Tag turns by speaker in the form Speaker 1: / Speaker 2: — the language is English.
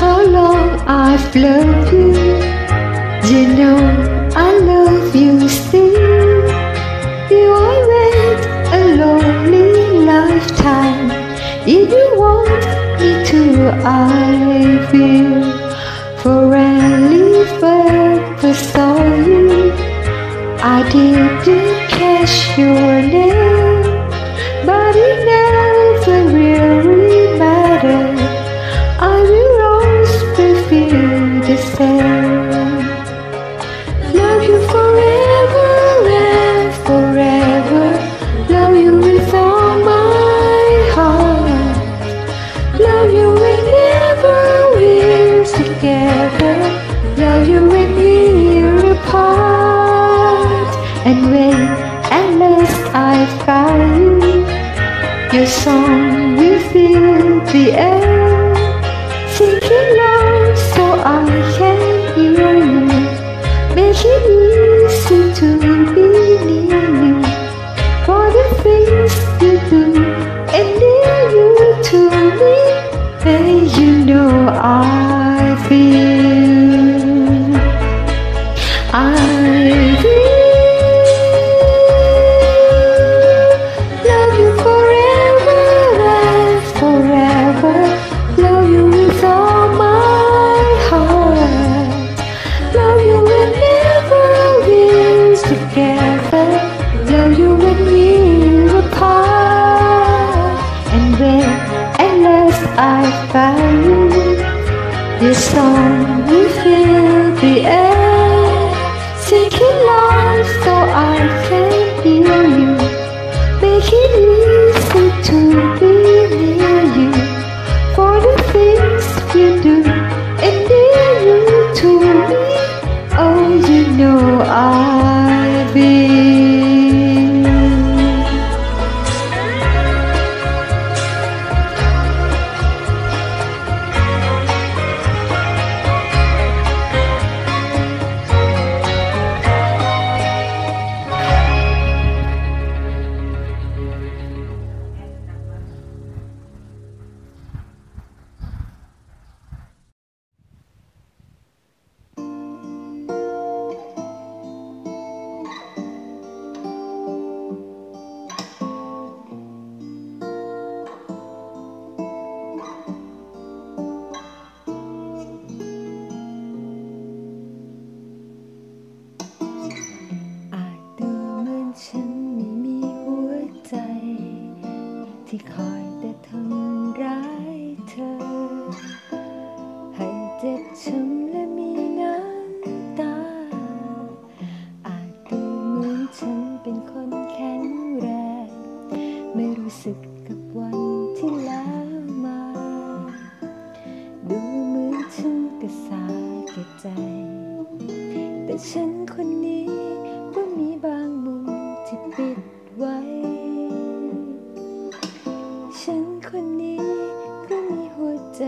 Speaker 1: How long I've loved you? You know I love you still. Do I wait a lonely lifetime? If you want me to, I will. For any purpose on you, I didn't catch your name, but it never forever and forever. Love you with all my heart. Love you whenever we're together. Love you when we're apart. And when at I find you, your song will fill the air. Singing loud so I can hear you. Make it easy things you do and near you to me, and you know I feel. I find you, your song will fill the air. It loud so I can hear you. Make it easy to be near you. For the things you do and near you to me. Oh, you know I
Speaker 2: ที่คอยแต่ทำร้ายเธอ ให้เจ็บช้ำและมีน้ำตา อาจดูเหมือนฉันเป็นคนแข็งแรง ไม่รู้สึกกับวันที่แล้วมา ดูเหมือนฉันกระสาแก่ใจ แต่ฉันคนนี้ ฉันคนนี้ก็มีหัวใจ